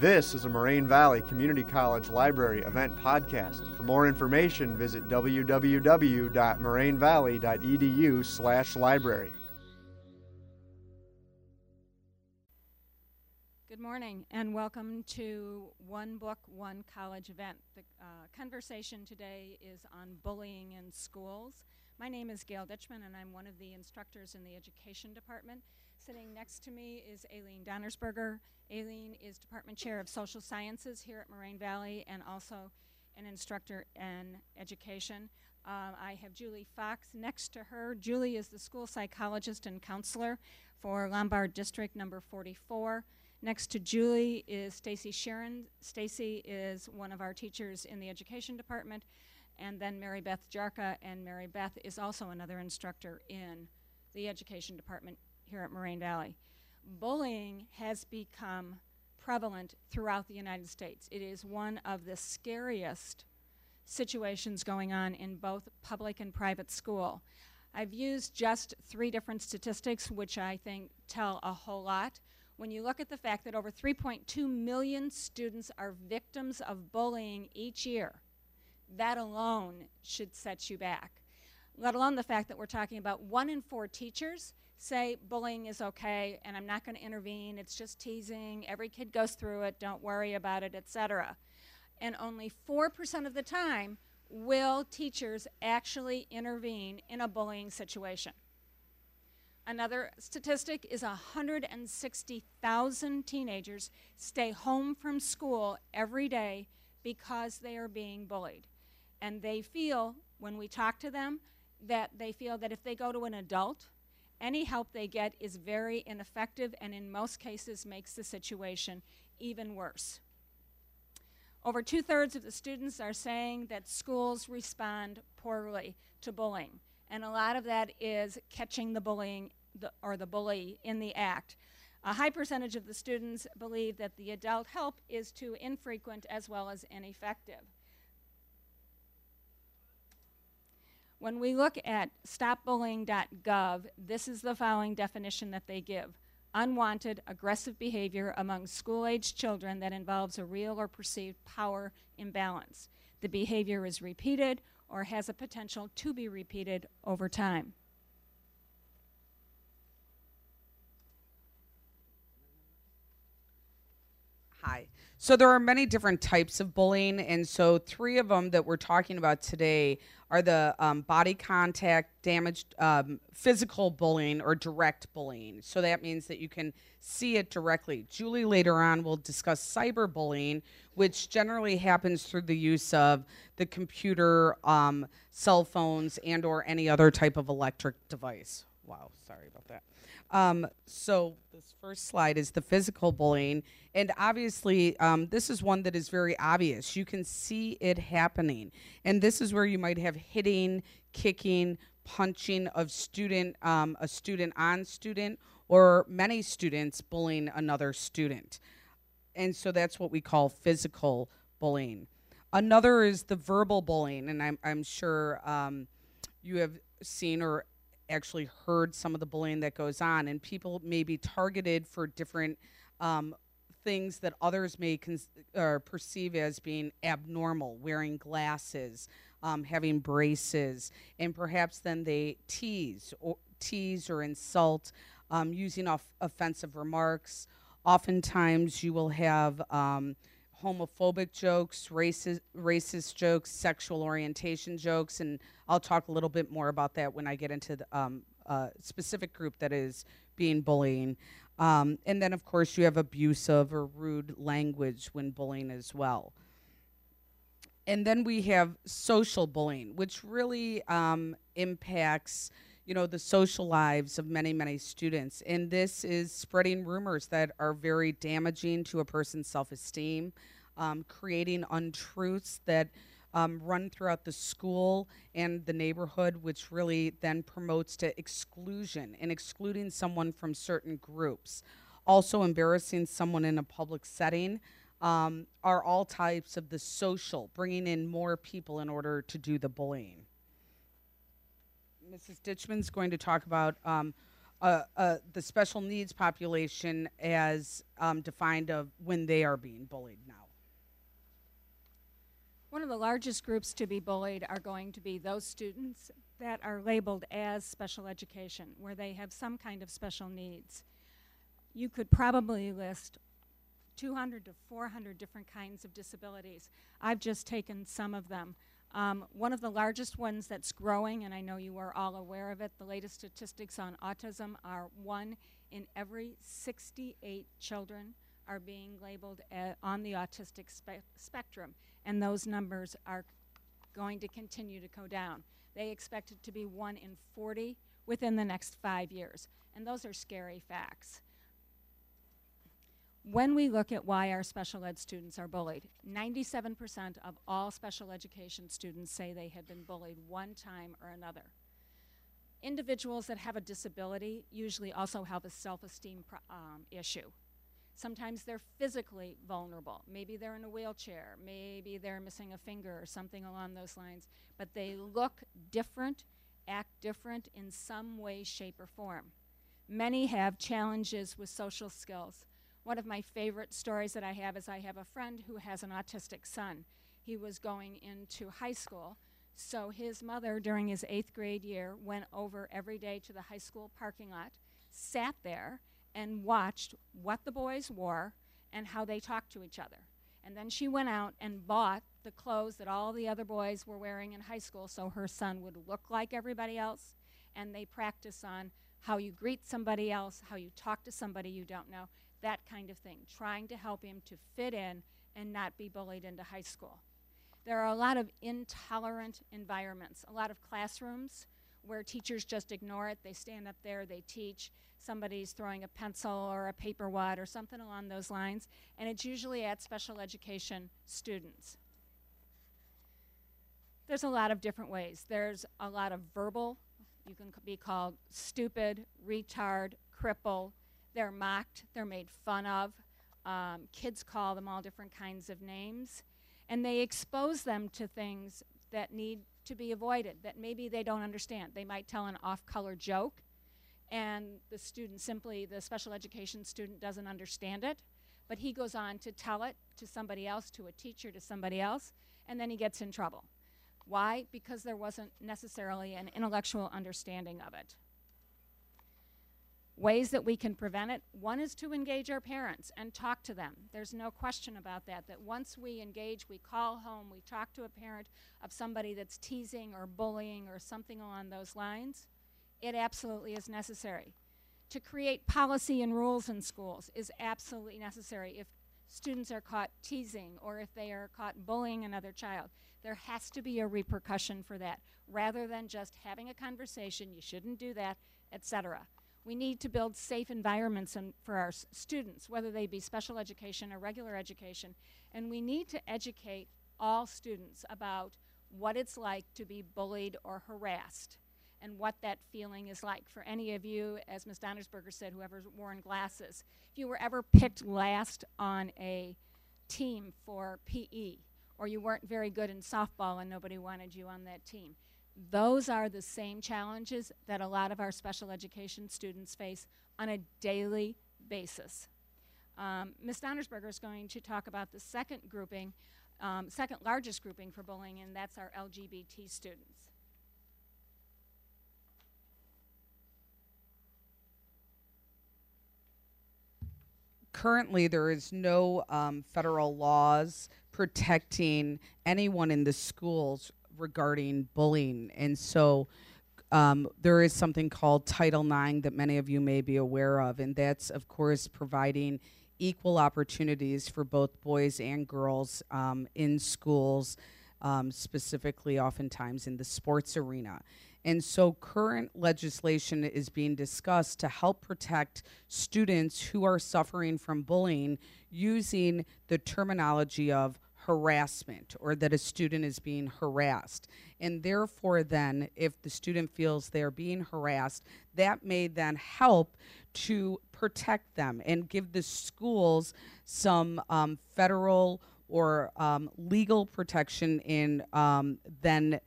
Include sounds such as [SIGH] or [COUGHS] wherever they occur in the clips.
This is a Moraine Valley Community College Library event podcast. For more information, visit www.morainevalley.edu/library. Good morning and welcome to One Book, One College event. The uh, conversation today is on bullying in schools. My name is Gail Ditchman and I'm one of the instructors in the Education Department. Sitting next to me is Aileen Donnersberger. Aileen is Department Chair of Social Sciences here at Moraine Valley and also an instructor in education. Uh, I have Julie Fox next to her. Julie is the school psychologist and counselor for Lombard District number 44. Next to Julie is Stacy Sharon. Stacy is one of our teachers in the education department. And then Mary Beth Jarka, and Mary Beth is also another instructor in the education department here at Moraine Valley. Bullying has become prevalent throughout the United States. It is one of the scariest situations going on in both public and private school. I've used just three different statistics, which I think tell a whole lot. When you look at the fact that over 3.2 million students are victims of bullying each year, that alone should set you back. Let alone the fact that we're talking about one in four teachers say bullying is okay and I'm not going to intervene, it's just teasing, every kid goes through it, don't worry about it, etc. And only 4% of the time will teachers actually intervene in a bullying situation. Another statistic is 160,000 teenagers stay home from school every day because they are being bullied. And they feel, when we talk to them, that they feel that if they go to an adult, any help they get is very ineffective and in most cases makes the situation even worse. Over two thirds of the students are saying that schools respond poorly to bullying, and a lot of that is catching the bullying the, or the bully in the act. A high percentage of the students believe that the adult help is too infrequent as well as ineffective. When we look at stopbullying.gov, this is the following definition that they give unwanted aggressive behavior among school aged children that involves a real or perceived power imbalance. The behavior is repeated or has a potential to be repeated over time. Hi. So there are many different types of bullying, and so three of them that we're talking about today are the um, body contact, damaged, um, physical bullying, or direct bullying. So that means that you can see it directly. Julie later on will discuss cyberbullying, which generally happens through the use of the computer, um, cell phones, and/or any other type of electric device. Wow, sorry about that. Um, so this first slide is the physical bullying, and obviously um, this is one that is very obvious. You can see it happening, and this is where you might have hitting, kicking, punching of student, um, a student on student, or many students bullying another student, and so that's what we call physical bullying. Another is the verbal bullying, and I'm, I'm sure um, you have seen or actually heard some of the bullying that goes on, and people may be targeted for different um, things that others may perceive as being abnormal, wearing glasses, um, having braces, and perhaps then they tease or tease or insult, um, using off- offensive remarks. Oftentimes, you will have um, homophobic jokes, racist, racist jokes, sexual orientation jokes, and I'll talk a little bit more about that when I get into the um, uh, specific group that is being bullying. Um, and then, of course, you have abusive or rude language when bullying as well. And then we have social bullying, which really um, impacts you know the social lives of many many students. And this is spreading rumors that are very damaging to a person's self-esteem um, creating untruths that um, run throughout the school and the neighborhood which really then promotes to exclusion and excluding someone from certain groups. Also embarrassing someone in a public setting um, are all types of the social bringing in more people in order to do the bullying Mrs. Ditchman's going to talk about um, uh, uh, the special needs population as um, defined of when they are being bullied now? One of the largest groups to be bullied are going to be those students that are labeled as special education, where they have some kind of special needs. You could probably list 200 to 400 different kinds of disabilities. I've just taken some of them. Um, one of the largest ones that's growing, and I know you are all aware of it, the latest statistics on autism are one in every 68 children are being labeled on the autistic spe- spectrum, and those numbers are going to continue to go down. They expect it to be one in 40 within the next five years, and those are scary facts when we look at why our special ed students are bullied, 97% of all special education students say they have been bullied one time or another. Individuals that have a disability usually also have a self esteem um, issue. Sometimes they're physically vulnerable. Maybe they're in a wheelchair, maybe they're missing a finger or something along those lines, but they look different, act different in some way, shape, or form. Many have challenges with social skills one of my favorite stories that I have is I have a friend who has an autistic son. He was going into high school, so his mother, during his eighth grade year, went over every day to the high school parking lot, sat there, and watched what the boys wore and how they talked to each other. And then she went out and bought the clothes that all the other boys were wearing in high school so her son would look like everybody else. And they practice on how you greet somebody else, how you talk to somebody you don't know that kind of thing, trying to help him to fit in and not be bullied into high school. There are a lot of intolerant environments, a lot of classrooms where teachers just ignore it. They stand up there, they teach, somebody's throwing a pencil or a paper wad or something along those lines, and it's usually at special education students. There's a lot of different ways. There's a lot of verbal, you can be called stupid, retard, cripple, they're mocked, they're made fun of. Um, kids call them all different kinds of names. And they expose them to things that need to be avoided, that maybe they don't understand. They might tell an off color joke, and the student simply, the special education student, doesn't understand it. But he goes on to tell it to somebody else, to a teacher, to somebody else, and then he gets in trouble. Why? Because there wasn't necessarily an intellectual understanding of it ways that we can prevent it. One is to engage our parents and talk to them. There's no question about that that once we engage we call home we talk to a parent of somebody that's teasing or bullying or something along those lines it absolutely is necessary. To create policy and rules in schools is absolutely necessary. If students are caught teasing or if they are caught bullying another child there has to be a repercussion for that. Rather than just having a conversation you shouldn't do that etc we need to build safe environments for our students, whether they be special education or regular education. And we need to educate all students about what it's like to be bullied or harassed and what that feeling is like. For any of you, as Ms. Donnersberger said, whoever's worn glasses, if you were ever picked last on a team for PE, or you weren't very good in softball and nobody wanted you on that team, those are the same challenges that a lot of our special education students face on a daily basis. Um, Ms. Donnersberger is going to talk about the second grouping, um, second largest grouping for bullying, and that's our LGBT students. Currently, there is no um, federal laws protecting anyone in the schools regarding bullying. And so um, there is something called Title IX that many of you may be aware of, and that's, of course, providing equal opportunities for both boys and girls um, in schools, um, specifically, oftentimes in the sports arena. And so, current legislation is being discussed to help protect students who are suffering from bullying using the terminology of harassment or that a student is being harassed. And therefore, then, if the student feels they're being harassed, that may then help to protect them and give the schools some um, federal or um, legal protection in um, then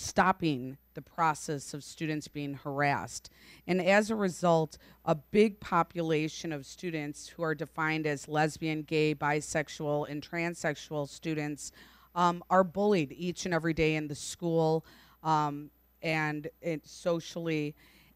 stopping the process of students being harassed. And as a result, a big population of students who are defined as lesbian, gay, bisexual, and transsexual students um, are bullied each and every day in the school um, and it socially.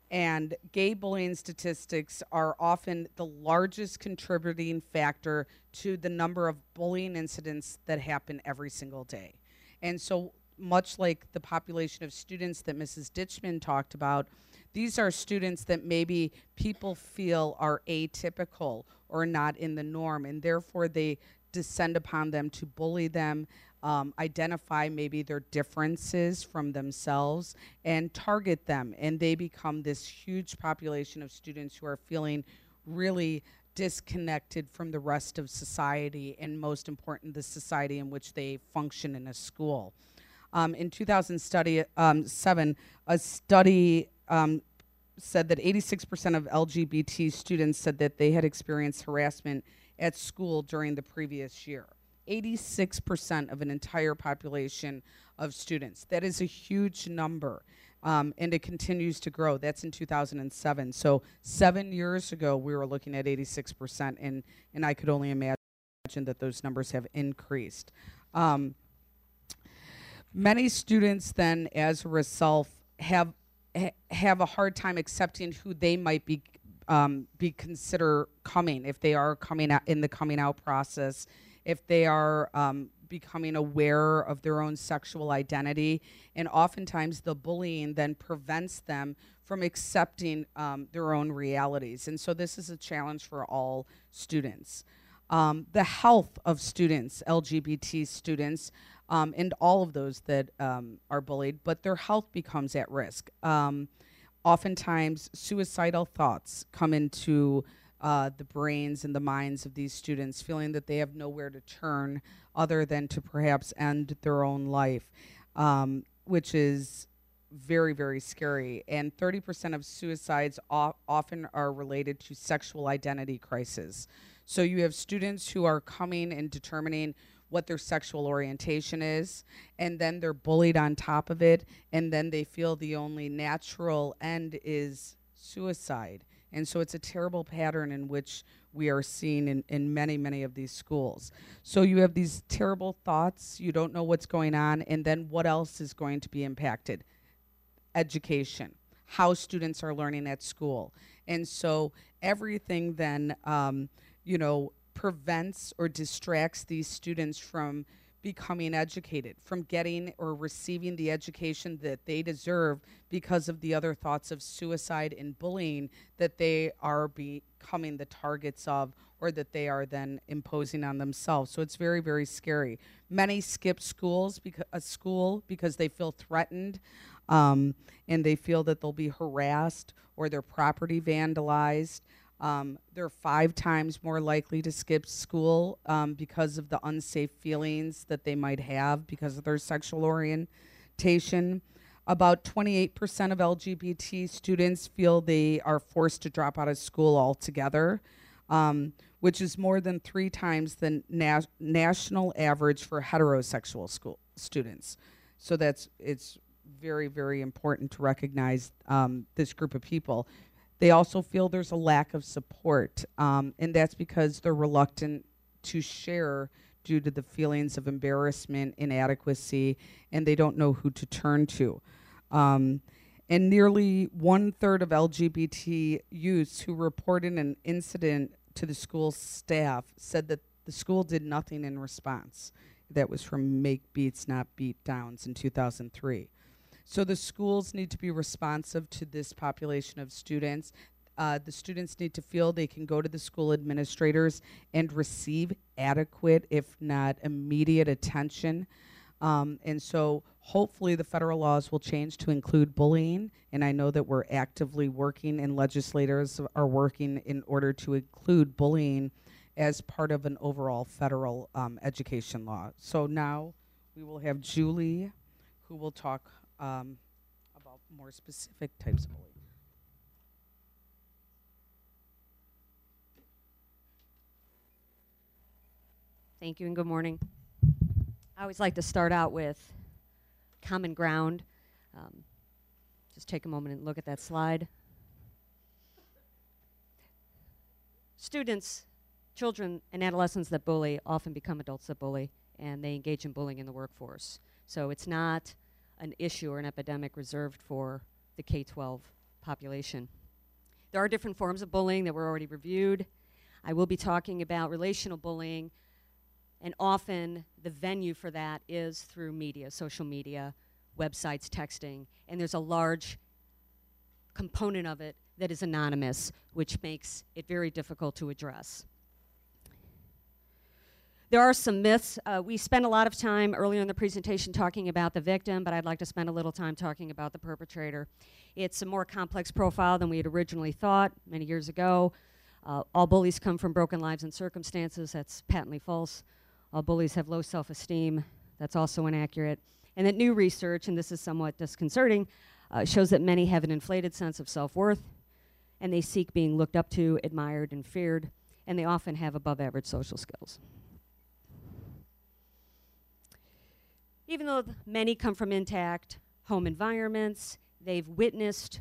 And gay bullying statistics are often the largest contributing factor to the number of bullying incidents that happen every single day. And so, much like the population of students that Mrs. Ditchman talked about, these are students that maybe people feel are atypical or not in the norm, and therefore they descend upon them to bully them, um, identify maybe their differences from themselves, and target them. And they become this huge population of students who are feeling really disconnected from the rest of society, and most important, the society in which they function in a school. Um, in 2007, um, a study um, said that 86% of LGBT students said that they had experienced harassment at school during the previous year. 86% of an entire population of students. That is a huge number. Um, and it continues to grow. That's in 2007. So seven years ago, we were looking at 86%, and, and I could only imagine that those numbers have increased. Um, many students then, as a result, have ha- have a hard time accepting who they might be um, be consider coming if they are coming out in the coming out process if they are um, becoming aware of their own sexual identity. And oftentimes, the bullying then prevents them from accepting um, their own realities. And so, this is a challenge for all students. Um, the health of students, LGBT students, um, and all of those that um, are bullied, but their health becomes at risk. Um, oftentimes, suicidal thoughts come into uh, the brains and the minds of these students, feeling that they have nowhere to turn other than to perhaps end their own life, um, which is very, very scary. And 30% of suicides o- often are related to sexual identity crisis. So you have students who are coming and determining what their sexual orientation is, and then they're bullied on top of it, and then they feel the only natural end is suicide. And so it's a terrible pattern in which we are seeing in, in many, many of these schools. So you have these terrible thoughts, you don't know what's going on, and then what else is going to be impacted? Education, how students are learning at school. And so everything then, um, you know, prevents or distracts these students from becoming educated, from getting or receiving the education that they deserve because of the other thoughts of suicide and bullying that they are becoming the targets of or that they are then imposing on themselves. So it's very, very scary. Many skip schools because a school because they feel threatened um, and they feel that they'll be harassed or their property vandalized. Um, they're five times more likely to skip school um, because of the unsafe feelings that they might have because of their sexual orientation. About 28% of LGBT students feel they are forced to drop out of school altogether, um, which is more than three times the na- national average for heterosexual school students. So that's it's very very important to recognize um, this group of people they also feel there's a lack of support, um, and that's because they're reluctant to share due to the feelings of embarrassment, inadequacy, and they don't know who to turn to. Um, and nearly one third of LGBT youths who reported an incident to the school staff said that the school did nothing in response. That was from Make Beats Not Beat Downs in 2003. So the schools need to be responsive to this population of students. Uh, the students need to feel they can go to the school administrators and receive adequate, if not immediate, attention. Um, and so hopefully the federal laws will change to include bullying. And I know that we're actively working and legislators are working in order to include bullying as part of an overall federal um, education law. So now we will have Julie who will talk um, about more specific types of bullying. Thank you and good morning. I always like to start out with common ground. Um, just take a moment and look at that slide. Students, children, and adolescents that bully often become adults that bully, and they engage in bullying in the workforce. So it's not an issue or an epidemic reserved for the K 12 population. There are different forms of bullying that were already reviewed. I will be talking about relational bullying, and often the venue for that is through media, social media, websites, texting, and there's a large component of it that is anonymous, which makes it very difficult to address. There are some myths. Uh, we spent a lot of time earlier in the presentation talking about the victim, but I'd like to spend a little time talking about the perpetrator. It's a more complex profile than we had originally thought many years ago. Uh, all bullies come from broken lives and circumstances. That's patently false. All bullies have low self esteem. That's also inaccurate. And that new research, and this is somewhat disconcerting, uh, shows that many have an inflated sense of self worth and they seek being looked up to, admired, and feared, and they often have above average social skills. Even though many come from intact home environments, they've witnessed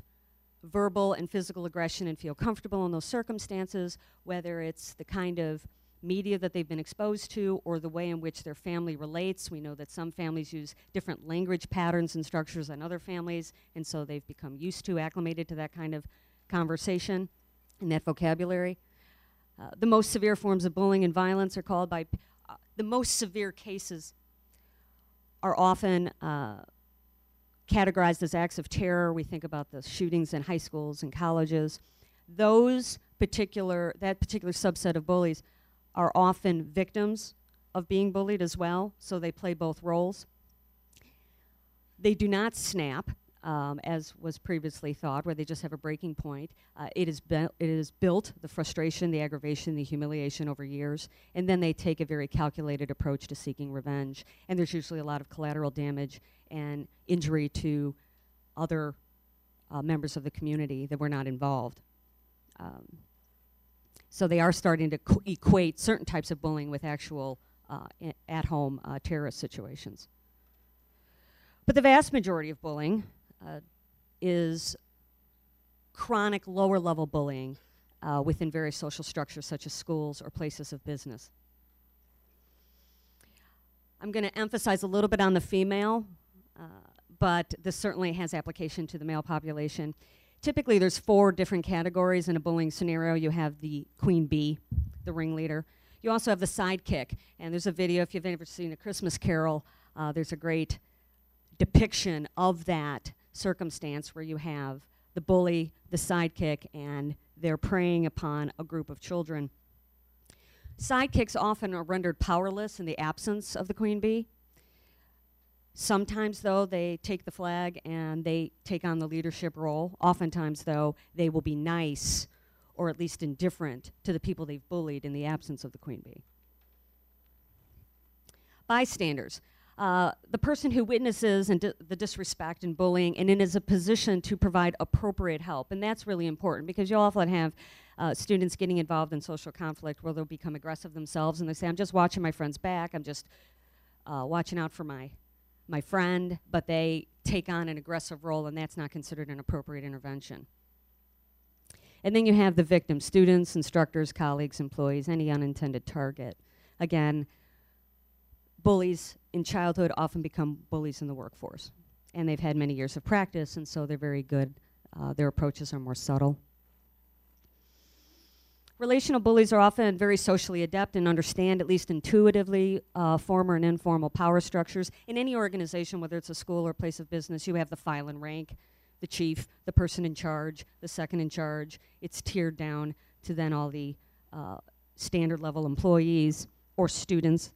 verbal and physical aggression and feel comfortable in those circumstances, whether it's the kind of media that they've been exposed to or the way in which their family relates. We know that some families use different language patterns and structures than other families, and so they've become used to, acclimated to that kind of conversation and that vocabulary. Uh, the most severe forms of bullying and violence are called by, uh, the most severe cases are often uh, categorized as acts of terror. We think about the shootings in high schools and colleges. Those particular, that particular subset of bullies are often victims of being bullied as well, so they play both roles. They do not snap, um, as was previously thought, where they just have a breaking point. Uh, it, is it is built the frustration, the aggravation, the humiliation over years, and then they take a very calculated approach to seeking revenge. And there's usually a lot of collateral damage and injury to other uh, members of the community that were not involved. Um, so they are starting to equate certain types of bullying with actual uh, at home uh, terrorist situations. But the vast majority of bullying is chronic lower level bullying uh, within various social structures such as schools or places of business. I'm going to emphasize a little bit on the female, uh, but this certainly has application to the male population typically there's four different categories in a bullying scenario. You have the queen bee, the ringleader. You also have the sidekick, and there's a video if you've ever seen a Christmas Carol. Uh, there's a great depiction of that circumstance where you have the bully, the sidekick, and they're preying upon a group of children. Sidekicks often are rendered powerless in the absence of the queen bee. Sometimes, though, they take the flag and they take on the leadership role. Oftentimes, though, they will be nice or at least indifferent to the people they've bullied in the absence of the queen bee. Bystanders. Uh, the person who witnesses and di- the disrespect and bullying and is a position to provide appropriate help. And that's really important because you often have uh, students getting involved in social conflict where they'll become aggressive themselves and they say, I'm just watching my friend's back, I'm just uh, watching out for my my friend, but they take on an aggressive role, and that's not considered an appropriate intervention. And then you have the victim students, instructors, colleagues, employees, any unintended target. Again, bullies in childhood often become bullies in the workforce. And they've had many years of practice, and so they're very good. Uh, their approaches are more subtle. Relational bullies are often very socially adept and understand, at least intuitively, uh, formal and informal power structures. In any organization, whether it's a school or place of business, you have the file and rank, the chief, the person in charge, the second in charge. It's tiered down to then all the uh, standard level employees or students.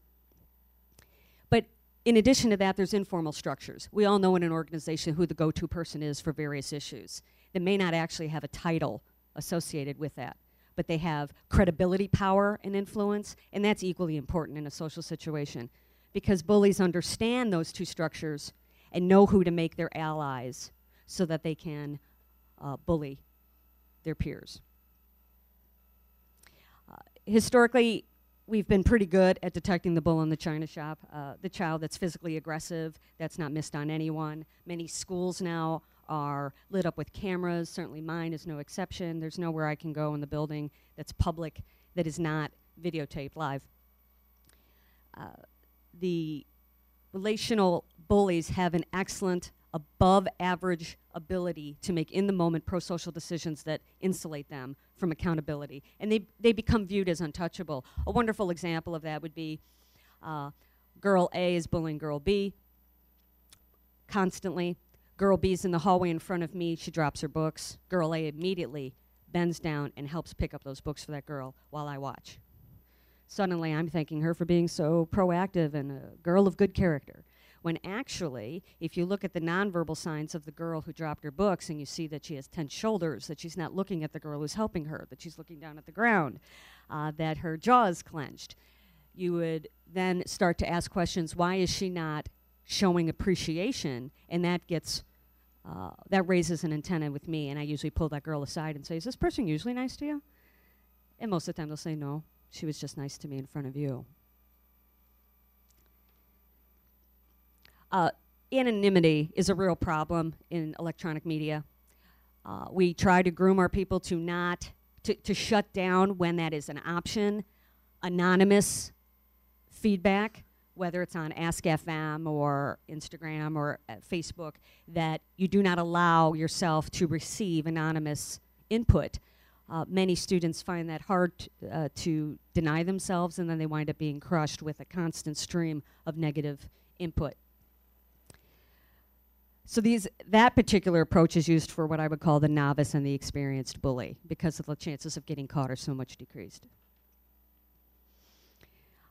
In addition to that, there's informal structures. We all know in an organization who the go to person is for various issues that may not actually have a title associated with that but they have credibility, power, and influence, and that's equally important in a social situation because bullies understand those two structures and know who to make their allies so that they can uh, bully their peers. Uh, historically, we've been pretty good at detecting the bull in the china shop, uh, the child that's physically aggressive, that's not missed on anyone. Many schools now are lit up with cameras. Certainly mine is no exception. There's nowhere I can go in the building that's public that is not videotaped live. Uh, the relational bullies have an excellent above average ability to make in the moment pro social decisions that insulate them from accountability. And they, they become viewed as untouchable. A wonderful example of that would be uh, girl A is bullying girl B constantly. Girl B's in the hallway in front of me. She drops her books. Girl A immediately bends down and helps pick up those books for that girl while I watch. Suddenly, I'm thanking her for being so proactive and a girl of good character. When actually, if you look at the nonverbal signs of the girl who dropped her books and you see that she has tense shoulders, that she's not looking at the girl who's helping her, that she's looking down at the ground, uh, that her jaw is clenched, you would then start to ask questions why is she not showing appreciation? And that gets uh, that raises an antenna with me, and I usually pull that girl aside and say, Is this person usually nice to you? And most of the time they'll say, No, she was just nice to me in front of you. Uh, anonymity is a real problem in electronic media. Uh, we try to groom our people to not to, to shut down when that is an option. Anonymous feedback, whether it's on Ask.fm or Instagram or uh, Facebook, that you do not allow yourself to receive anonymous input. Uh, many students find that hard uh, to deny themselves, and then they wind up being crushed with a constant stream of negative input. So these that particular approach is used for what I would call the novice and the experienced bully because the chances of getting caught are so much decreased.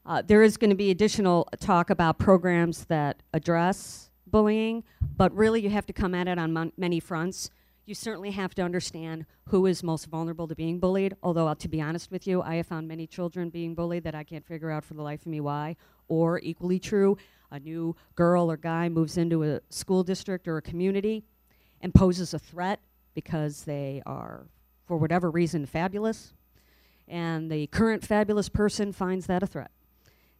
Uh, there is going to be additional talk about programs that address bullying, but really you have to come at it on many fronts. You certainly have to understand who is most vulnerable to being bullied, although, uh, to be honest with you, I have found many children being bullied that I can't figure out for the life of me why. Or, equally true, a new girl or guy moves into a school district or a community and poses a threat because they are, for whatever reason, fabulous, and the current fabulous person finds that a threat.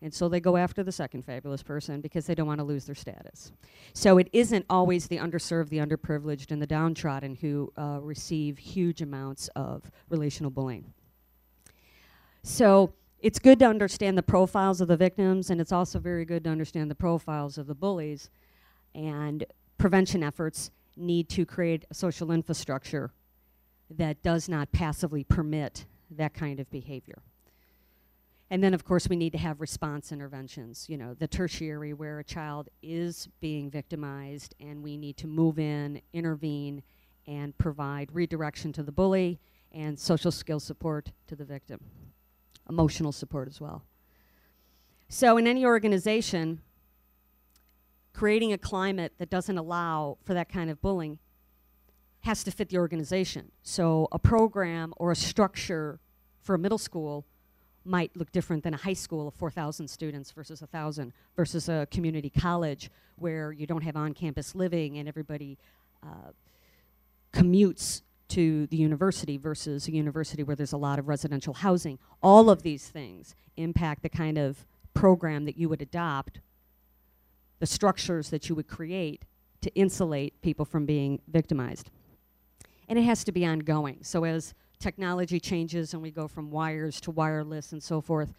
And so they go after the second fabulous person because they don't want to lose their status. So it isn't always the underserved, the underprivileged, and the downtrodden who uh, receive huge amounts of relational bullying. So it's good to understand the profiles of the victims, and it's also very good to understand the profiles of the bullies. And prevention efforts need to create a social infrastructure that does not passively permit that kind of behavior. And then, of course, we need to have response interventions, you know, the tertiary where a child is being victimized and we need to move in, intervene, and provide redirection to the bully and social skill support to the victim, emotional support as well. So, in any organization, creating a climate that doesn't allow for that kind of bullying has to fit the organization. So, a program or a structure for a middle school might look different than a high school of 4,000 students versus 1,000 versus a community college where you don't have on-campus living and everybody uh, commutes to the university versus a university where there's a lot of residential housing. All of these things impact the kind of program that you would adopt, the structures that you would create to insulate people from being victimized. And it has to be ongoing. So as technology changes and we go from wires to wireless and so forth,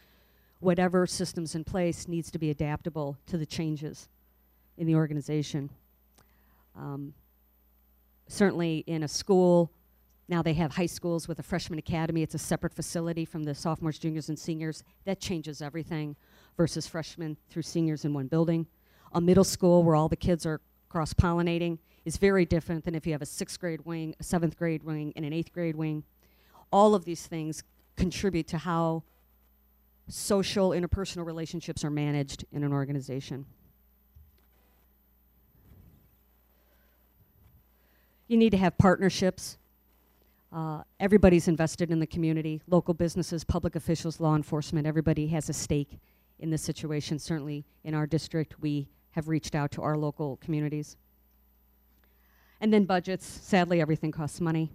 whatever system's in place needs to be adaptable to the changes in the organization. Um, certainly in a school, now they have high schools with a freshman academy. It's a separate facility from the sophomores, juniors, and seniors. That changes everything versus freshmen through seniors in one building. A middle school where all the kids are cross pollinating is very different than if you have a sixth grade wing, a seventh grade wing, and an eighth grade wing all of these things contribute to how social interpersonal relationships are managed in an organization. You need to have partnerships. Uh, everybody's invested in the community local businesses, public officials, law enforcement. Everybody has a stake in this situation. Certainly in our district, we have reached out to our local communities. And then budgets. Sadly, everything costs money.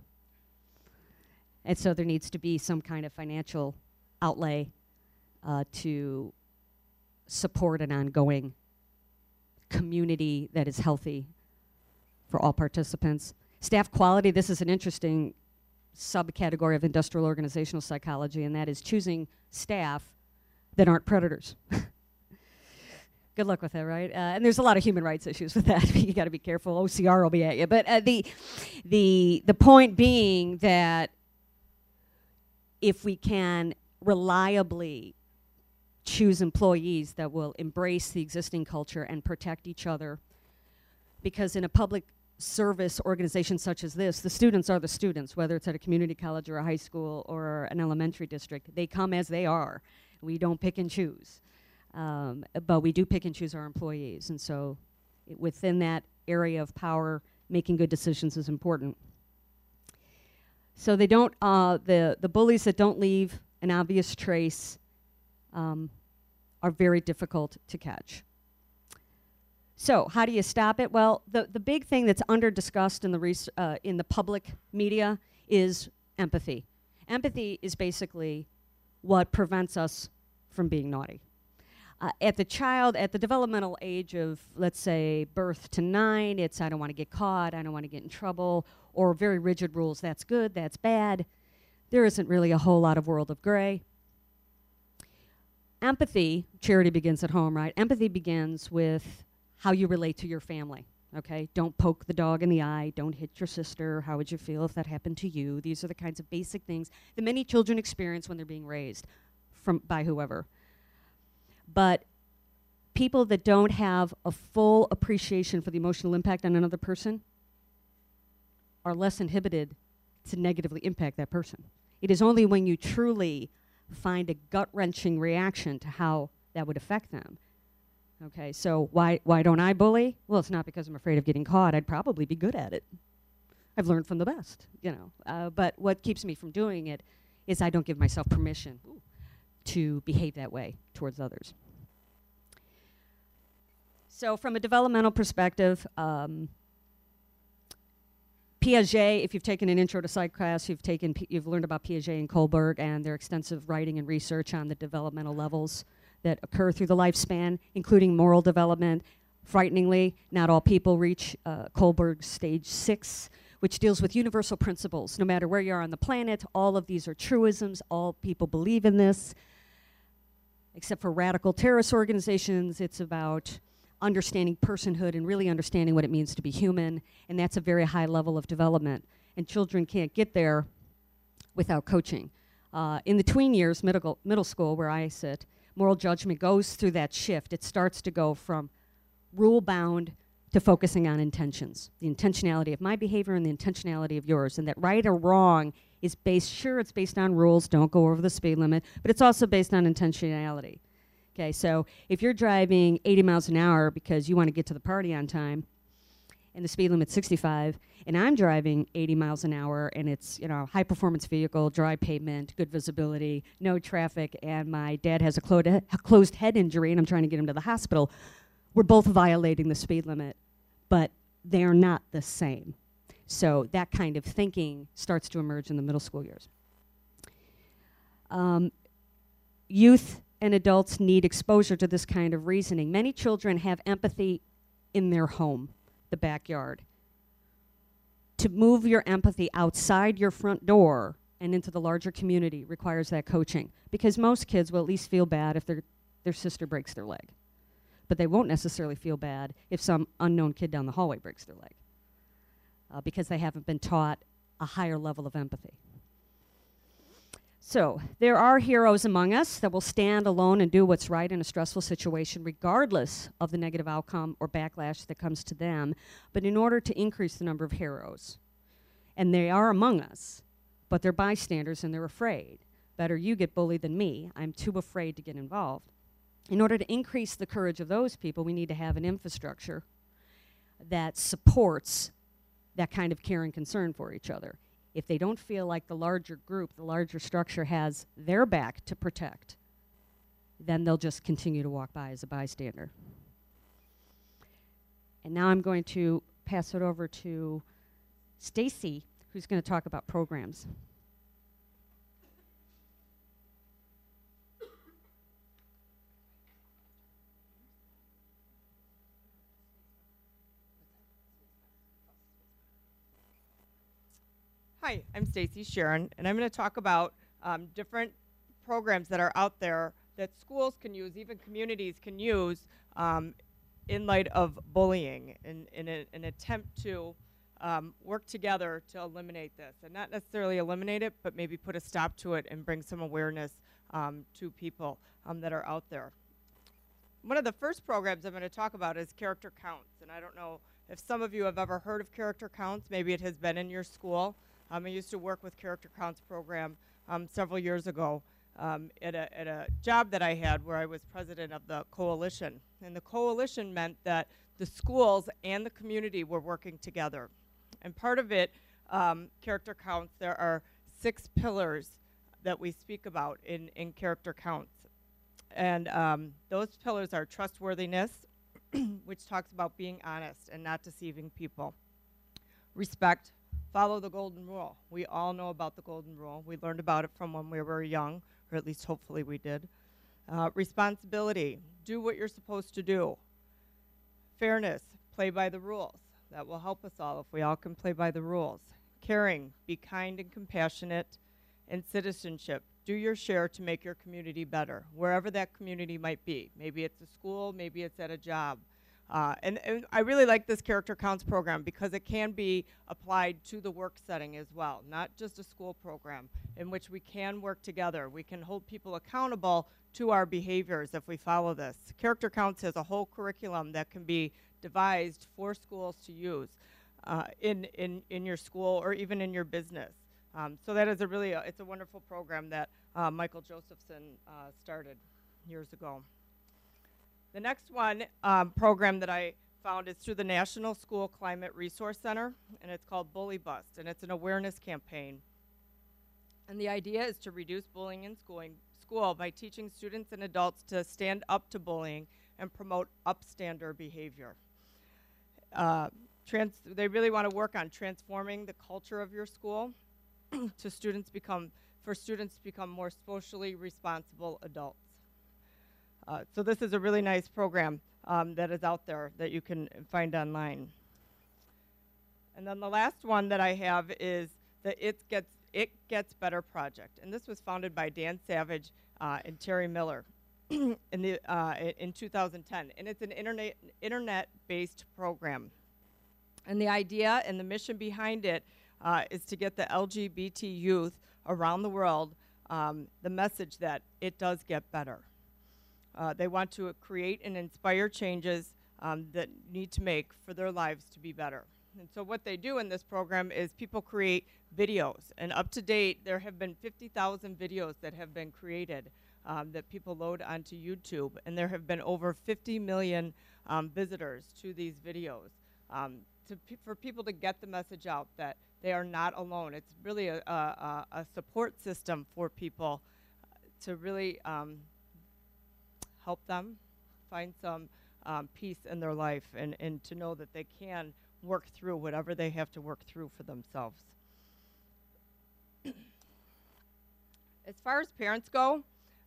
And so there needs to be some kind of financial outlay uh, to support an ongoing community that is healthy for all participants. Staff quality, this is an interesting subcategory of industrial organizational psychology, and that is choosing staff that aren't predators. [LAUGHS] Good luck with that, right? Uh, and there's a lot of human rights issues with that. [LAUGHS] you got to be careful. OCR will be at you. But uh, the, the, the point being that if we can reliably choose employees that will embrace the existing culture and protect each other, because in a public service organizations such as this, the students are the students, whether it's at a community college or a high school or an elementary district. They come as they are. We don't pick and choose. Um, but we do pick and choose our employees. And so within that area of power, making good decisions is important. So they don't, uh, the, the bullies that don't leave an obvious trace um, are very difficult to catch. So how do you stop it? Well, the, the big thing that's under discussed in the, uh, in the public media is empathy. Empathy is basically what prevents us from being naughty. Uh, at the child, at the developmental age of, let's say, birth to nine, it's I don't want to get caught, I don't want to get in trouble, or very rigid rules, that's good, that's bad. There isn't really a whole lot of world of gray. Empathy, charity begins at home, right? Empathy begins with how you relate to your family. Okay, don't poke the dog in the eye. Don't hit your sister. How would you feel if that happened to you? These are the kinds of basic things that many children experience when they're being raised from by whoever. But people that don't have a full appreciation for the emotional impact on another person are less inhibited to negatively impact that person. It is only when you truly find a gut wrenching reaction to how that would affect them Okay, so why, why don't I bully? Well, it's not because I'm afraid of getting caught. I'd probably be good at it. I've learned from the best, you know. Uh, but what keeps me from doing it is I don't give myself permission to behave that way towards others. So, from a developmental perspective, um, Piaget, if you've taken an intro to psych class, you've taken, you've learned about Piaget and Kohlberg and their extensive writing and research on the developmental levels that occur through the lifespan, including moral development. Frighteningly, not all people reach uh, Kohlberg's stage six, which deals with universal principles. No matter where you are on the planet, all of these are truisms. All people believe in this. Except for radical terrorist organizations, it's about understanding personhood and really understanding what it means to be human. And that's a very high level of development. And children can't get there without coaching. Uh, in the tween years, middle, middle school, where I sit, moral judgment goes through that shift. It starts to go from rule bound to focusing on intentions, the intentionality of my behavior and the intentionality of yours, and that right or wrong is based, sure, it's based on rules, don't go over the speed limit, but it's also based on intentionality. Okay, so if you're driving 80 miles an hour because you want to get to the party on time, and the speed limit's 65, and I'm driving 80 miles an hour, and it's you know high performance vehicle, dry pavement, good visibility, no traffic, and my dad has a clo- closed head injury, and I'm trying to get him to the hospital. We're both violating the speed limit, but they're not the same. So that kind of thinking starts to emerge in the middle school years. Um, youth and adults need exposure to this kind of reasoning. Many children have empathy in their home the backyard. To move your empathy outside your front door and into the larger community requires that coaching because most kids will at least feel bad if their, their sister breaks their leg. But they won't necessarily feel bad if some unknown kid down the hallway breaks their leg uh, because they haven't been taught a higher level of empathy. So, there are heroes among us that will stand alone and do what's right in a stressful situation, regardless of the negative outcome or backlash that comes to them. But in order to increase the number of heroes, and they are among us, but they're bystanders and they're afraid. Better you get bullied than me. I'm too afraid to get involved. In order to increase the courage of those people, we need to have an infrastructure that supports that kind of care and concern for each other if they don't feel like the larger group, the larger structure has their back to protect, then they'll just continue to walk by as a bystander. And now I'm going to pass it over to Stacy, who's going to talk about programs. Hi, I'm Stacy Sharon, and I'm going to talk about um, different programs that are out there that schools can use, even communities can use, um, in light of bullying, in, in a, an attempt to um, work together to eliminate this, and not necessarily eliminate it, but maybe put a stop to it and bring some awareness um, to people um, that are out there. One of the first programs I'm going to talk about is Character Counts, and I don't know if some of you have ever heard of Character Counts. Maybe it has been in your school. Um, I used to work with Character Counts program um, several years ago um, at, a, at a job that I had where I was president of the coalition. And the coalition meant that the schools and the community were working together. And part of it, um, Character Counts, there are six pillars that we speak about in, in Character Counts. And um, those pillars are trustworthiness, [CLEARS THROAT] which talks about being honest and not deceiving people, respect, follow the golden rule. We all know about the golden rule. We learned about it from when we were young, or at least hopefully we did. Uh, responsibility, do what you're supposed to do. Fairness, play by the rules. That will help us all if we all can play by the rules. Caring, be kind and compassionate. And citizenship, do your share to make your community better, wherever that community might be. Maybe it's a school, maybe it's at a job. Uh, and, and, I really like this Character Counts program because it can be applied to the work setting as well, not just a school program in which we can work together. We can hold people accountable to our behaviors if we follow this. Character Counts has a whole curriculum that can be devised for schools to use uh, in, in, in your school or even in your business. Um, so that is a really, uh, it's a wonderful program that uh, Michael Josephson uh, started years ago. The next one um, program that I found is through the National School Climate Resource Center, and it's called Bully Bust, and it's an awareness campaign. And the idea is to reduce bullying in schooling, school by teaching students and adults to stand up to bullying and promote upstander behavior. Uh, they really want to work on transforming the culture of your school [CLEARS THROAT] to students become, for students to become more socially responsible adults. Uh, so this is a really nice program um, that is out there that you can find online. And then the last one that I have is the It Gets, it Gets Better project. And this was founded by Dan Savage uh, and Terry Miller [CLEARS THROAT] in, the, uh, in 2010. And it's an internet, internet-based program. And the idea and the mission behind it uh, is to get the LGBT youth around the world um, the message that it does get better. Uh, they want to create and inspire changes um, that need to make for their lives to be better. And so what they do in this program is people create videos. And up to date, there have been 50,000 videos that have been created um, that people load onto YouTube. And there have been over 50 million um, visitors to these videos um, to pe for people to get the message out that they are not alone. It's really a, a, a support system for people to really um, help them find some um, peace in their life and, and to know that they can work through whatever they have to work through for themselves. [CLEARS THROAT] as far as parents go,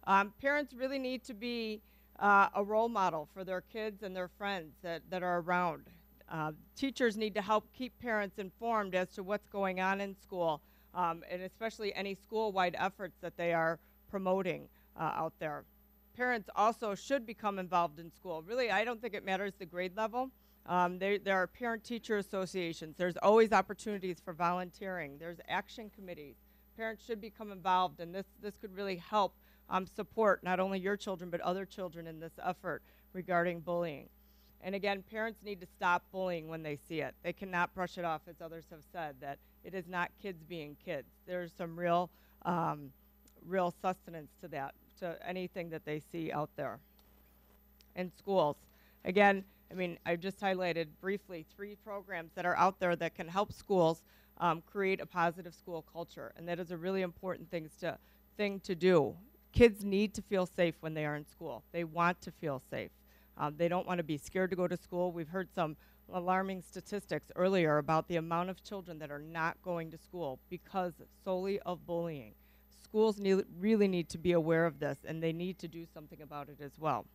um, parents really need to be uh, a role model for their kids and their friends that, that are around. Uh, teachers need to help keep parents informed as to what's going on in school, um, and especially any school-wide efforts that they are promoting uh, out there parents also should become involved in school. Really, I don't think it matters the grade level. Um, there, there are parent-teacher associations. There's always opportunities for volunteering. There's action committees. Parents should become involved, and this, this could really help um, support not only your children, but other children in this effort regarding bullying. And again, parents need to stop bullying when they see it. They cannot brush it off, as others have said, that it is not kids being kids. There's some real, um, real sustenance to that to anything that they see out there. In schools, again, I mean, I just highlighted briefly three programs that are out there that can help schools um, create a positive school culture, and that is a really important thing to, thing to do. Kids need to feel safe when they are in school. They want to feel safe. Um, they don't want to be scared to go to school. We've heard some alarming statistics earlier about the amount of children that are not going to school because solely of bullying schools need, really need to be aware of this and they need to do something about it as well.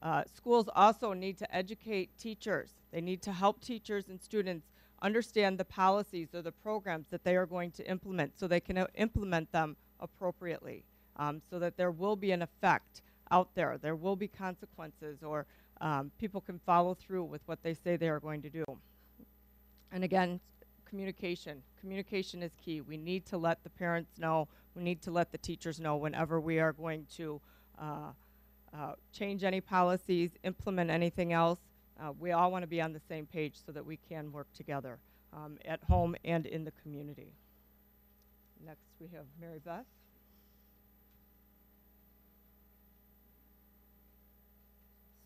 Uh, schools also need to educate teachers. They need to help teachers and students understand the policies or the programs that they are going to implement so they can uh, implement them appropriately um, so that there will be an effect out there. There will be consequences or um, people can follow through with what they say they are going to do. And again, communication. Communication is key. We need to let the parents know, we need to let the teachers know whenever we are going to uh, uh, change any policies, implement anything else. Uh, we all want to be on the same page so that we can work together um, at home and in the community. Next, we have Mary Beth.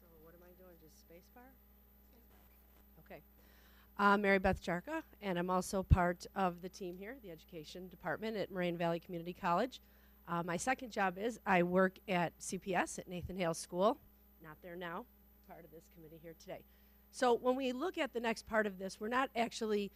So what am I doing? Just space bar? Okay. I'm Mary Beth Jarka, and I'm also part of the team here, the education department at Moraine Valley Community College. Uh, my second job is I work at CPS at Nathan Hale School. Not there now, part of this committee here today. So when we look at the next part of this, we're not actually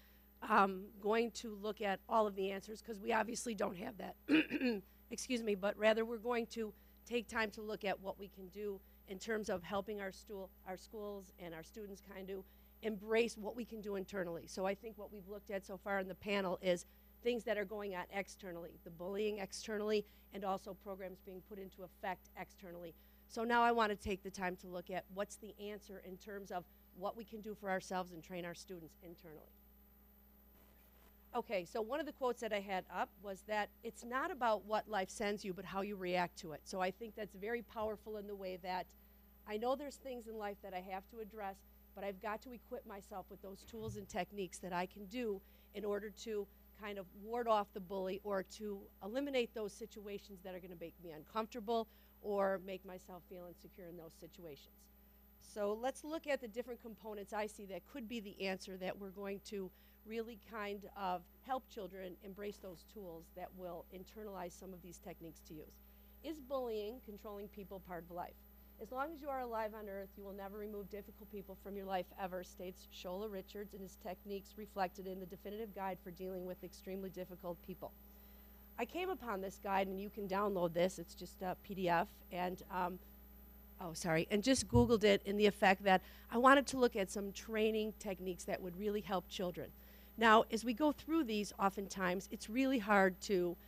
um, going to look at all of the answers because we obviously don't have that. [COUGHS] Excuse me, but rather we're going to take time to look at what we can do in terms of helping our, stool, our schools and our students kind of embrace what we can do internally. So I think what we've looked at so far in the panel is things that are going on externally, the bullying externally, and also programs being put into effect externally. So now I want to take the time to look at what's the answer in terms of what we can do for ourselves and train our students internally. Okay, so one of the quotes that I had up was that it's not about what life sends you, but how you react to it. So I think that's very powerful in the way that I know there's things in life that I have to address, but I've got to equip myself with those tools and techniques that I can do in order to kind of ward off the bully or to eliminate those situations that are going to make me uncomfortable or make myself feel insecure in those situations. So let's look at the different components I see that could be the answer that we're going to really kind of help children embrace those tools that will internalize some of these techniques to use. Is bullying, controlling people, part of life? As long as you are alive on earth, you will never remove difficult people from your life ever, states Shola Richards in his techniques reflected in the definitive guide for dealing with extremely difficult people. I came upon this guide, and you can download this. It's just a PDF, and um, oh, sorry, and just Googled it in the effect that I wanted to look at some training techniques that would really help children. Now, as we go through these, oftentimes it's really hard to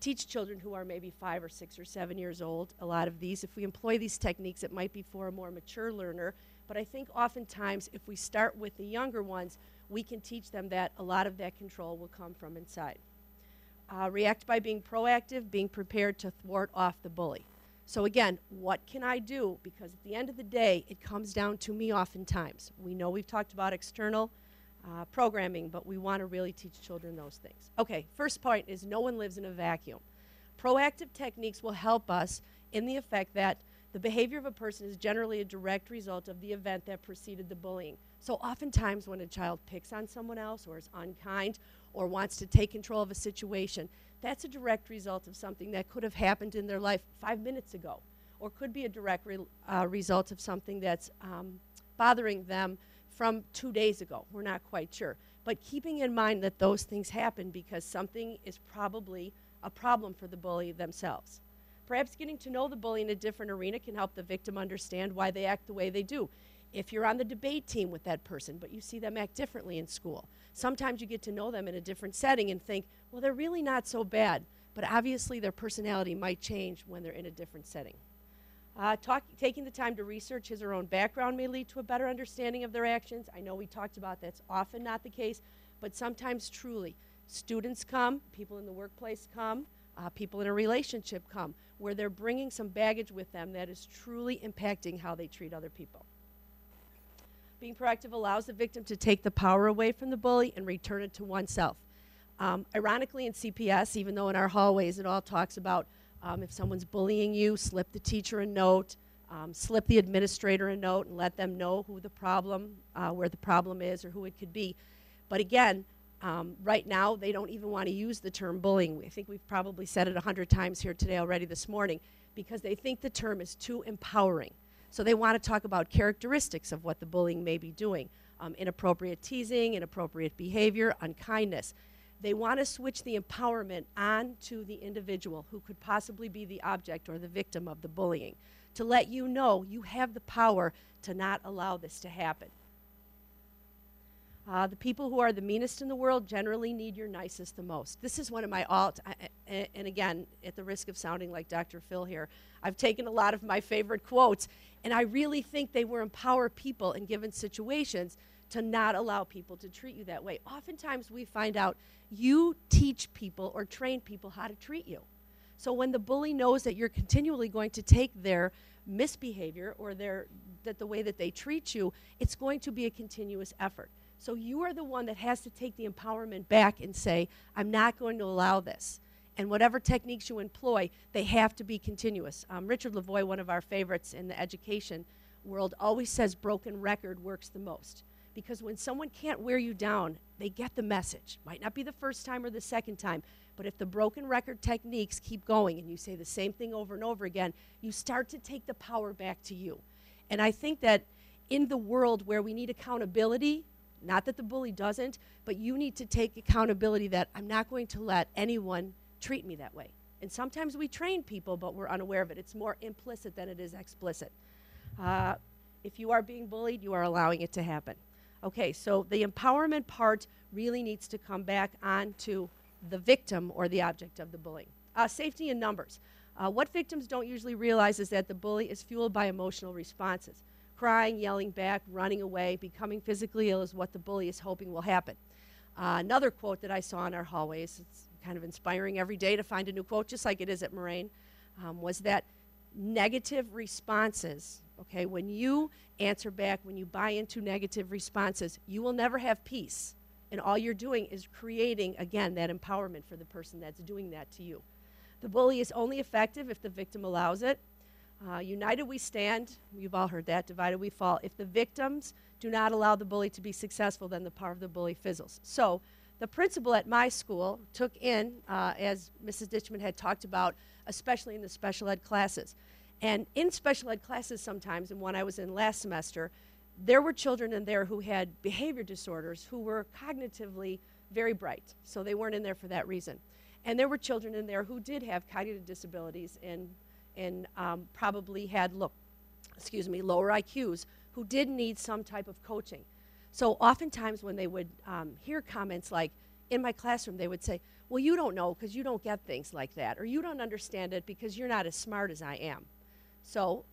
teach children who are maybe five or six or seven years old a lot of these. If we employ these techniques, it might be for a more mature learner. But I think oftentimes, if we start with the younger ones, we can teach them that a lot of that control will come from inside. Uh, react by being proactive, being prepared to thwart off the bully. So, again, what can I do? Because at the end of the day, it comes down to me oftentimes. We know we've talked about external uh, programming, but we want to really teach children those things. Okay, first point is no one lives in a vacuum. Proactive techniques will help us in the effect that the behavior of a person is generally a direct result of the event that preceded the bullying. So, oftentimes, when a child picks on someone else or is unkind or wants to take control of a situation, that's a direct result of something that could have happened in their life five minutes ago, or could be a direct re- uh, result of something that's um, bothering them from two days ago. We're not quite sure. But keeping in mind that those things happen because something is probably a problem for the bully themselves. Perhaps getting to know the bully in a different arena can help the victim understand why they act the way they do. If you're on the debate team with that person, but you see them act differently in school, sometimes you get to know them in a different setting and think, well, they're really not so bad. But obviously, their personality might change when they're in a different setting. Uh, talk, taking the time to research his or her own background may lead to a better understanding of their actions. I know we talked about that's often not the case, but sometimes truly. Students come, people in the workplace come, uh, people in a relationship come, where they're bringing some baggage with them that is truly impacting how they treat other people. Being proactive allows the victim to take the power away from the bully and return it to oneself. Um, ironically, in CPS, even though in our hallways it all talks about um, if someone's bullying you, slip the teacher a note, um, slip the administrator a note, and let them know who the problem, uh, where the problem is, or who it could be. But again, um, right now they don't even want to use the term bullying. I think we've probably said it a hundred times here today already this morning because they think the term is too empowering. So they want to talk about characteristics of what the bullying may be doing um, inappropriate teasing, inappropriate behavior, unkindness. They want to switch the empowerment on to the individual who could possibly be the object or the victim of the bullying to let you know you have the power to not allow this to happen. Uh, the people who are the meanest in the world generally need your nicest the most. This is one of my alt, I- and again, at the risk of sounding like Dr. Phil here, I've taken a lot of my favorite quotes, and I really think they will empower people in given situations to not allow people to treat you that way. Oftentimes, we find out you teach people or train people how to treat you. So when the bully knows that you're continually going to take their misbehavior or their that the way that they treat you, it's going to be a continuous effort. So you are the one that has to take the empowerment back and say, I'm not going to allow this. And whatever techniques you employ, they have to be continuous. Um, Richard Lavoie, one of our favorites in the education world, always says broken record works the most. Because when someone can't wear you down, they get the message. Might not be the first time or the second time, but if the broken record techniques keep going and you say the same thing over and over again, you start to take the power back to you. And I think that in the world where we need accountability, not that the bully doesn't, but you need to take accountability that I'm not going to let anyone treat me that way. And sometimes we train people, but we're unaware of it. It's more implicit than it is explicit. Uh, if you are being bullied, you are allowing it to happen. Okay, so the empowerment part really needs to come back onto the victim or the object of the bullying. Uh, safety in numbers. Uh, what victims don't usually realize is that the bully is fueled by emotional responses. Crying, yelling back, running away, becoming physically ill is what the bully is hoping will happen. Uh, another quote that I saw in our hallways, it's kind of inspiring every day to find a new quote, just like it is at Moraine, um, was that negative responses, okay, when you answer back, when you buy into negative responses, you will never have peace. And all you're doing is creating, again, that empowerment for the person that's doing that to you. The bully is only effective if the victim allows it. Uh, united we stand. You've all heard that. Divided we fall. If the victims do not allow the bully to be successful, then the power of the bully fizzles. So, the principal at my school took in, uh, as Mrs. Ditchman had talked about, especially in the special ed classes. And in special ed classes, sometimes, and one I was in last semester, there were children in there who had behavior disorders who were cognitively very bright. So, they weren't in there for that reason. And there were children in there who did have cognitive disabilities and, and um, probably had, look, excuse me, lower IQs who did need some type of coaching. So oftentimes when they would um, hear comments like, in my classroom, they would say, well, you don't know because you don't get things like that, or you don't understand it because you're not as smart as I am. So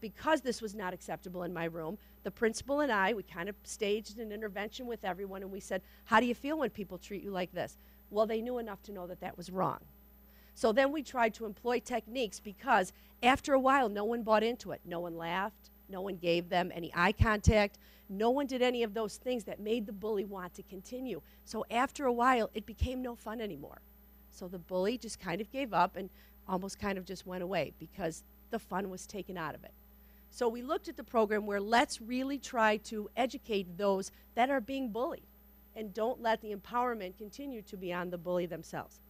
because this was not acceptable in my room, the principal and I, we kind of staged an intervention with everyone, and we said, how do you feel when people treat you like this? Well, they knew enough to know that that was wrong. So then we tried to employ techniques because after a while, no one bought into it. No one laughed. No one gave them any eye contact. No one did any of those things that made the bully want to continue. So after a while, it became no fun anymore. So the bully just kind of gave up and almost kind of just went away because the fun was taken out of it. So we looked at the program where let's really try to educate those that are being bullied and don't let the empowerment continue to be on the bully themselves.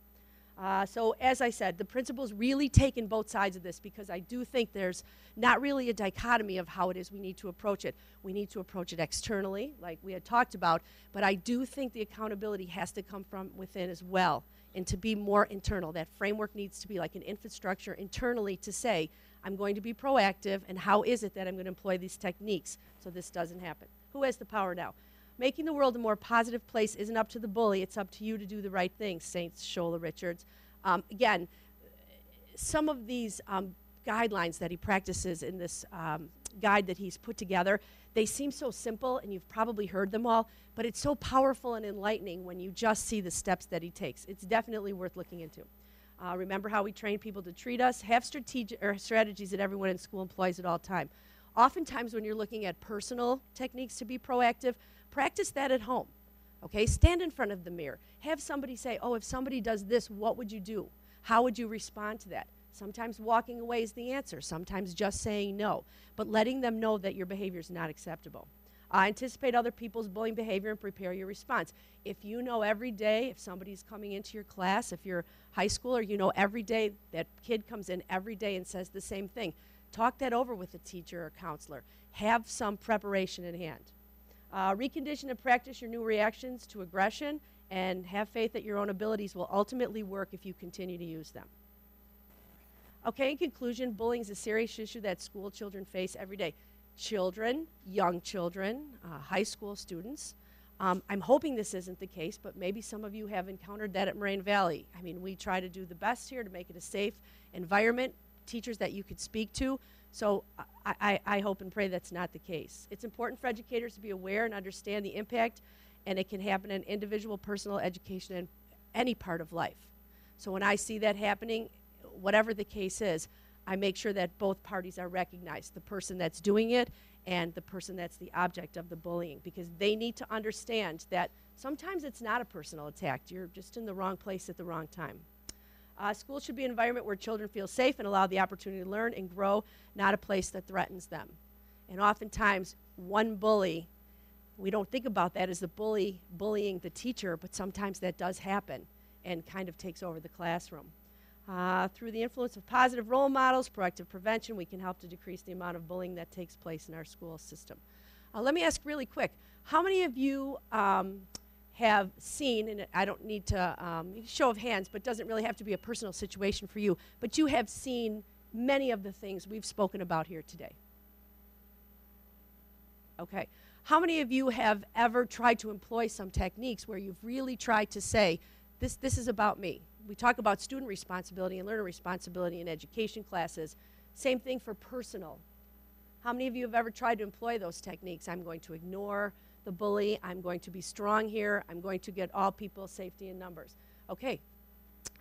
Uh, so, as I said, the principal's really taken both sides of this because I do think there's not really a dichotomy of how it is we need to approach it. We need to approach it externally, like we had talked about, but I do think the accountability has to come from within as well and to be more internal. That framework needs to be like an infrastructure internally to say, I'm going to be proactive, and how is it that I'm going to employ these techniques so this doesn't happen? Who has the power now? Making the world a more positive place isn't up to the bully, it's up to you to do the right thing, Saints Shola Richards. Um, again, some of these um, guidelines that he practices in this um, guide that he's put together, they seem so simple, and you've probably heard them all, but it's so powerful and enlightening when you just see the steps that he takes. It's definitely worth looking into. Uh, remember how we train people to treat us? Have strategic or strategies that everyone in school employs at all time. Oftentimes, when you're looking at personal techniques to be proactive, practice that at home. Okay, stand in front of the mirror. Have somebody say, Oh, if somebody does this, what would you do? How would you respond to that? Sometimes walking away is the answer, sometimes just saying no, but letting them know that your behavior is not acceptable. Uh, anticipate other people's bullying behavior and prepare your response. If you know every day, if somebody's coming into your class, if you're high schooler, you know every day that kid comes in every day and says the same thing. Talk that over with a teacher or counselor. Have some preparation in hand. Uh, recondition and practice your new reactions to aggression and have faith that your own abilities will ultimately work if you continue to use them. Okay, in conclusion, bullying is a serious issue that school children face every day. Children, young children, uh, high school students, Um, I'm hoping this isn't the case, but maybe some of you have encountered that at Moraine Valley. I mean, we try to do the best here to make it a safe environment, teachers that you could speak to. So I, I, I hope and pray that's not the case. It's important for educators to be aware and understand the impact, and it can happen in individual personal education in any part of life. So when I see that happening, whatever the case is, I make sure that both parties are recognized the person that's doing it and the person that's the object of the bullying because they need to understand that sometimes it's not a personal attack. You're just in the wrong place at the wrong time. Uh, school should be an environment where children feel safe and allow the opportunity to learn and grow, not a place that threatens them. And oftentimes, one bully, we don't think about that as the bully bullying the teacher, but sometimes that does happen and kind of takes over the classroom. Uh, through the influence of positive role models, proactive prevention, we can help to decrease the amount of bullying that takes place in our school system. Uh, let me ask really quick how many of you um, have seen, and I don't need to um, show of hands, but doesn't really have to be a personal situation for you, but you have seen many of the things we've spoken about here today? Okay. How many of you have ever tried to employ some techniques where you've really tried to say, this, this is about me? We talk about student responsibility and learner responsibility in education classes. Same thing for personal. How many of you have ever tried to employ those techniques? I'm going to ignore the bully. I'm going to be strong here. I'm going to get all people safety in numbers. Okay,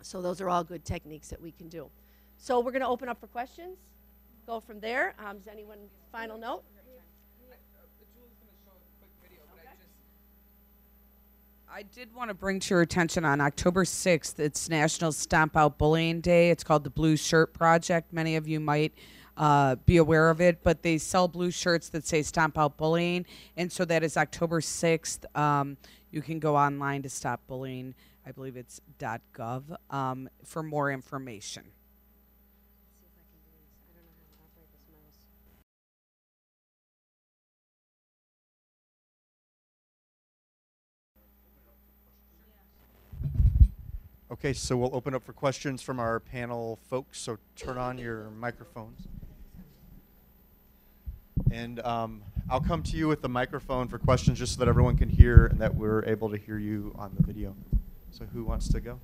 so those are all good techniques that we can do. So we're going to open up for questions. Go from there. Um, does anyone final note? I did want to bring to your attention on October 6th, it's National Stomp Out Bullying Day. It's called the Blue Shirt Project. Many of you might uh, be aware of it, but they sell blue shirts that say Stomp Out Bullying. And so that is October 6th. Um, you can go online to stop bullying. I believe it's .gov um, for more information. Okay, so we'll open up for questions from our panel folks. So turn on your microphones. And um, I'll come to you with the microphone for questions just so that everyone can hear and that we're able to hear you on the video. So who wants to go?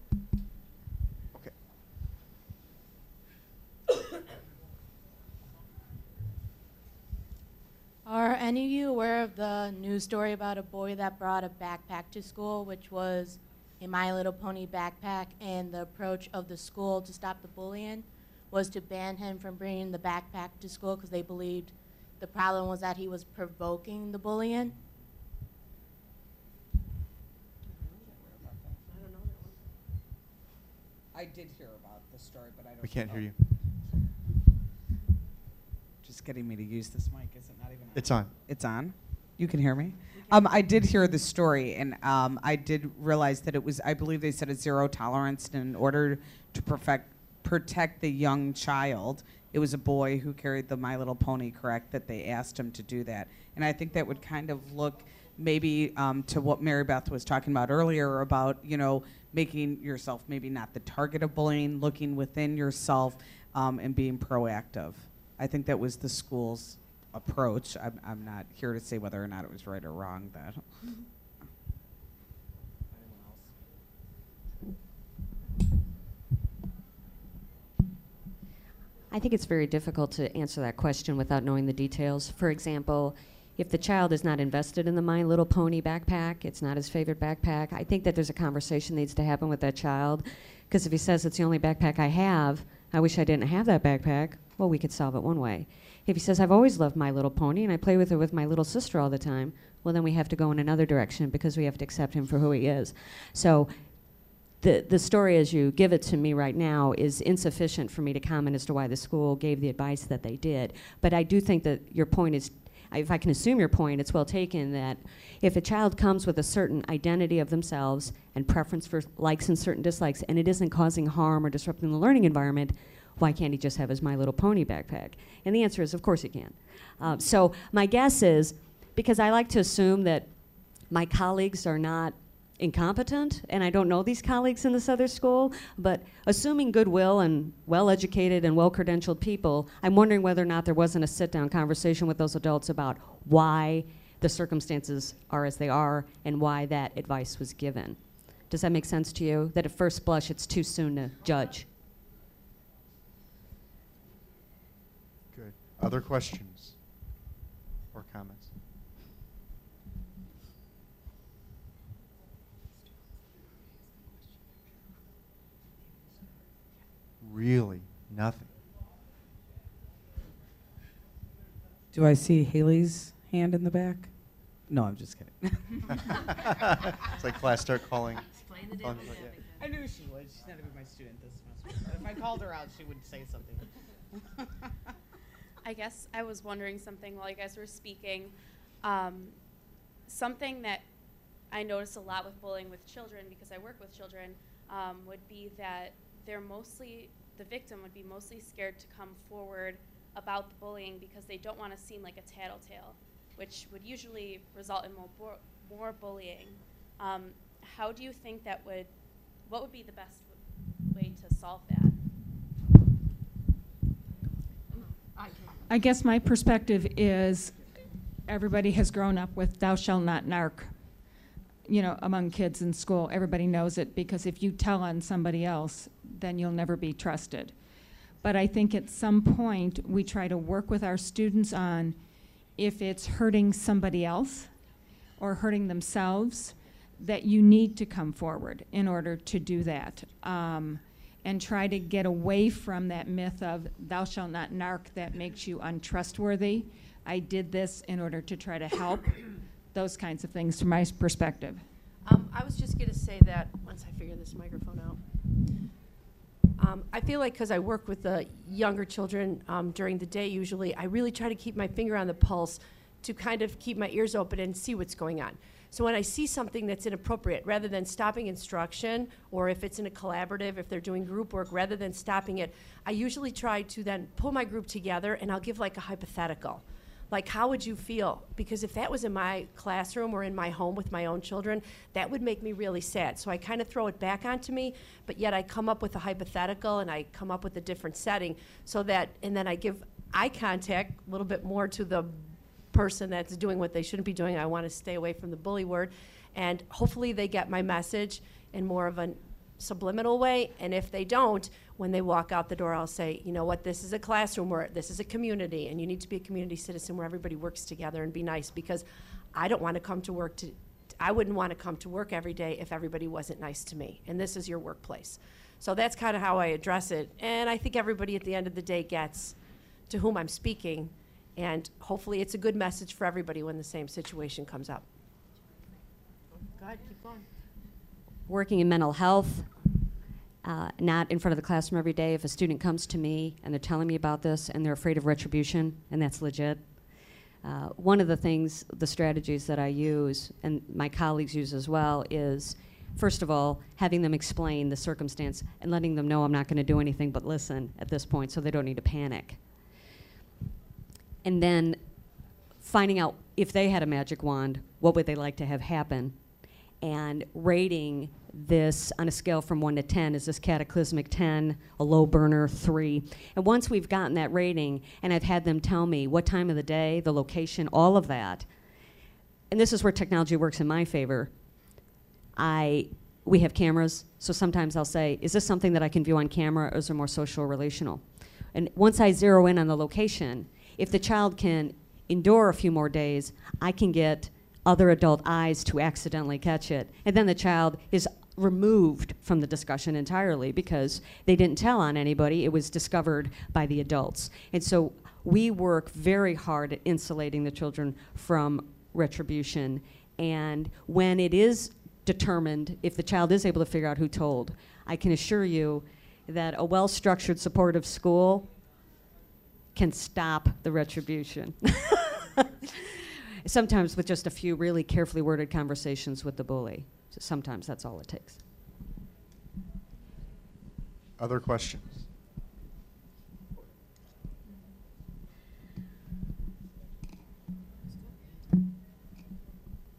Okay. Are any of you aware of the news story about a boy that brought a backpack to school, which was a My Little Pony backpack, and the approach of the school to stop the bullying was to ban him from bringing the backpack to school because they believed the problem was that he was provoking the bullying. I did hear about the story, but I don't. We can't hear you. Just getting me to use this mic. Is it not even on? It's on. It's on. You can hear me? Um, I did hear the story, and um, I did realize that it was, I believe they said a zero tolerance in order to perfect, protect the young child. It was a boy who carried the My Little Pony, correct, that they asked him to do that. And I think that would kind of look maybe um, to what Mary Beth was talking about earlier about, you know, making yourself maybe not the target of bullying, looking within yourself um, and being proactive. I think that was the school's approach. I'm, I'm not here to say whether or not it was right or wrong. That. I think it's very difficult to answer that question without knowing the details. For example, if the child is not invested in the My Little Pony backpack, it's not his favorite backpack, I think that there's a conversation needs to happen with that child. Because if he says it's the only backpack I have, I wish I didn't have that backpack, well, we could solve it one way. If he says, I've always loved My Little Pony and I play with it with my little sister all the time, well, then we have to go in another direction because we have to accept him for who he is. So the, the story as you give it to me right now is insufficient for me to comment as to why the school gave the advice that they did. But I do think that your point is, if I can assume your point, it's well taken that if a child comes with a certain identity of themselves and preference for likes and certain dislikes, and it isn't causing harm or disrupting the learning environment, why can't he just have his My Little Pony backpack? And the answer is, of course he can. Um, so my guess is, because I like to assume that my colleagues are not incompetent, and I don't know these colleagues in this other school, but assuming goodwill and well educated and well credentialed people, I'm wondering whether or not there wasn't a sit down conversation with those adults about why the circumstances are as they are and why that advice was given. Does that make sense to you? That at first blush, it's too soon to judge? Good. Other questions or comments? Really? Nothing? Do I see Haley's hand in the back? No, I'm just kidding. [LAUGHS] [LAUGHS] it's like class start calling. Explain the calling devil's yeah. I knew she would. She's not even my student this semester. But if I called her out, she would say something. [LAUGHS] I guess I was wondering something while you guys were speaking. Um, something that I notice a lot with bullying with children, because I work with children, um, would be that they're mostly, the victim would be mostly scared to come forward about the bullying because they don't want to seem like a tattletale, which would usually result in more, bu- more bullying. Um, how do you think that would, what would be the best w- way to solve that? I guess my perspective is everybody has grown up with thou shalt not narc. You know, among kids in school, everybody knows it because if you tell on somebody else, then you'll never be trusted. But I think at some point we try to work with our students on if it's hurting somebody else or hurting themselves, that you need to come forward in order to do that. Um, and try to get away from that myth of thou shalt not narc that makes you untrustworthy. I did this in order to try to help, [COUGHS] those kinds of things from my perspective. Um, I was just going to say that once I figure this microphone out. Um, I feel like because I work with the younger children um, during the day, usually, I really try to keep my finger on the pulse to kind of keep my ears open and see what's going on. So when I see something that's inappropriate, rather than stopping instruction, or if it's in a collaborative, if they're doing group work, rather than stopping it, I usually try to then pull my group together and I'll give like a hypothetical. Like, how would you feel? Because if that was in my classroom or in my home with my own children, that would make me really sad. So I kind of throw it back onto me, but yet I come up with a hypothetical and I come up with a different setting so that, and then I give eye contact a little bit more to the person that's doing what they shouldn't be doing. I want to stay away from the bully word. And hopefully they get my message in more of a subliminal way. And if they don't, when they walk out the door, I'll say, you know what, this is a classroom where this is a community, and you need to be a community citizen where everybody works together and be nice because I don't want to come to work to. I wouldn't want to come to work every day if everybody wasn't nice to me, and this is your workplace. So that's kind of how I address it, and I think everybody at the end of the day gets to whom I'm speaking, and hopefully it's a good message for everybody when the same situation comes up. Go ahead, keep going. working in mental health, uh, not in front of the classroom every day. If a student comes to me and they're telling me about this and they're afraid of retribution, and that's legit, uh, one of the things, the strategies that I use, and my colleagues use as well, is first of all, having them explain the circumstance and letting them know I'm not going to do anything but listen at this point so they don't need to panic. And then finding out if they had a magic wand, what would they like to have happen? and rating this on a scale from 1 to 10 is this cataclysmic 10 a low burner 3 and once we've gotten that rating and i've had them tell me what time of the day the location all of that and this is where technology works in my favor i we have cameras. So sometimes i'll say is this something that i can view on camera or is it more social or relational? And once i zero in on the location if the child can endure a few more days i can get other adult eyes to accidentally catch it. And then the child is removed from the discussion entirely because they didn't tell on anybody. It was discovered by the adults. And so we work very hard at insulating the children from retribution. And when it is determined, if the child is able to figure out who told, I can assure you that a well structured, supportive school can stop the retribution. [LAUGHS] Sometimes with just a few really carefully worded conversations with the bully. So sometimes that's all it takes. Other questions?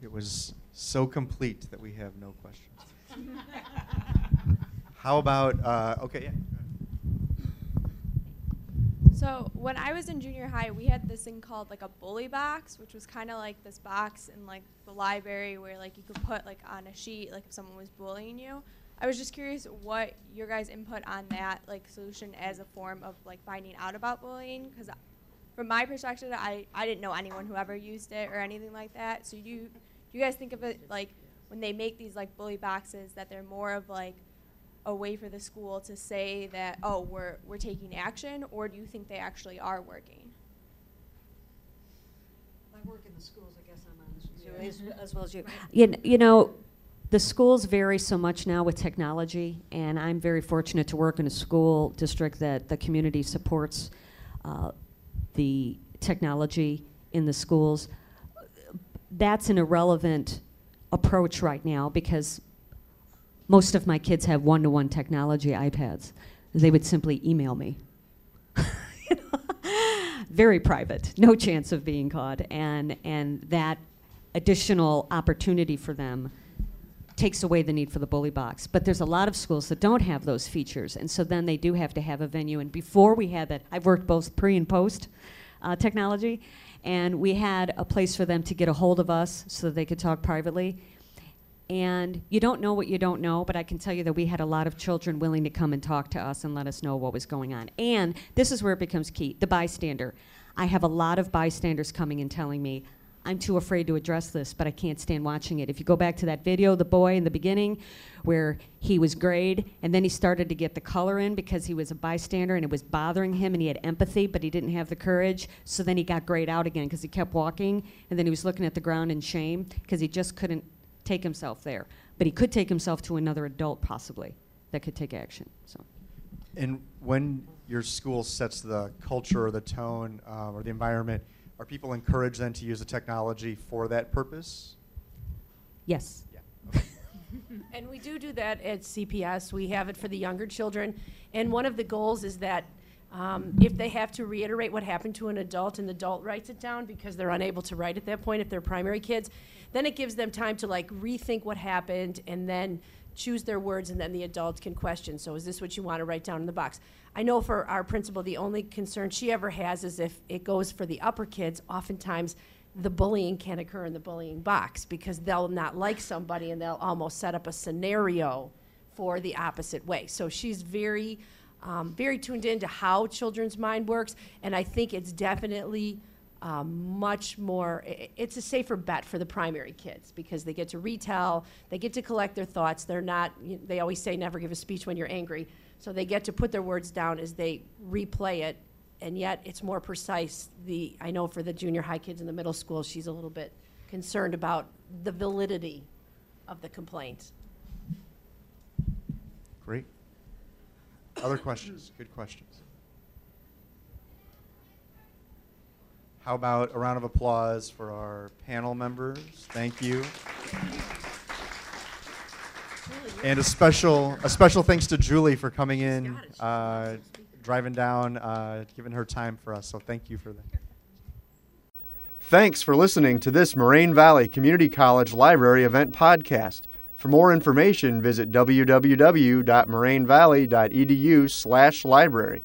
It was so complete that we have no questions. [LAUGHS] How about, uh, okay, yeah. So when I was in junior high, we had this thing called like a bully box, which was kind of like this box in like the library where like you could put like on a sheet like if someone was bullying you. I was just curious what your guys' input on that like solution as a form of like finding out about bullying because from my perspective, I, I didn't know anyone who ever used it or anything like that. So you do you guys think of it like when they make these like bully boxes that they're more of like a way for the school to say that oh we're we're taking action or do you think they actually are working I work in the schools, I guess I'm honest with you, as, as well as you. You, you know, the schools vary so much now with technology, and I'm very fortunate to work in a school district that the community supports uh, the technology in the schools. That's an irrelevant approach right now because most of my kids have one-to-one technology iPads. They would simply email me. [LAUGHS] Very private, no chance of being caught, and and that additional opportunity for them takes away the need for the bully box. But there's a lot of schools that don't have those features, and so then they do have to have a venue. And before we had that, I've worked both pre and post uh, technology, and we had a place for them to get a hold of us so that they could talk privately. And you don't know what you don't know, but I can tell you that we had a lot of children willing to come and talk to us and let us know what was going on. And this is where it becomes key the bystander. I have a lot of bystanders coming and telling me, I'm too afraid to address this, but I can't stand watching it. If you go back to that video, the boy in the beginning, where he was grayed, and then he started to get the color in because he was a bystander and it was bothering him, and he had empathy, but he didn't have the courage. So then he got grayed out again because he kept walking, and then he was looking at the ground in shame because he just couldn't take himself there. But he could take himself to another adult, possibly, that could take action. So. And when your school sets the culture or the tone um, or the environment, are people encouraged then to use the technology for that purpose? Yes. Yeah. [LAUGHS] Okay. And we do do that at CPS. We have it for the younger children. And one of the goals is that um, if they have to reiterate what happened to an adult and the adult writes it down because they're unable to write at that point if they're primary kids, then it gives them time to like rethink what happened and then choose their words and then the adult can question. So is this what you want to write down in the box? I know for our principal, the only concern she ever has is if it goes for the upper kids, oftentimes the bullying can occur in the bullying box because they'll not like somebody and they'll almost set up a scenario for the opposite way. So she's very, um, very tuned into how children's mind works, and I think it's definitely um, much more. It's a safer bet for the primary kids because they get to retell, they get to collect their thoughts. They're not. They always say never give a speech when you're angry, so they get to put their words down as they replay it and yet it's more precise. The, I know for the junior high kids in the middle school, she's a little bit concerned about the validity of the complaint. Great. Other questions? Good questions. How about a round of applause for our panel members? Thank you. And a special, a special thanks to Julie for coming in, uh, driving down, uh, giving her time for us. So thank you for that. Thanks for listening to this Moraine Valley Community College Library event podcast. For more information, visit www.morainevalley.edu/library.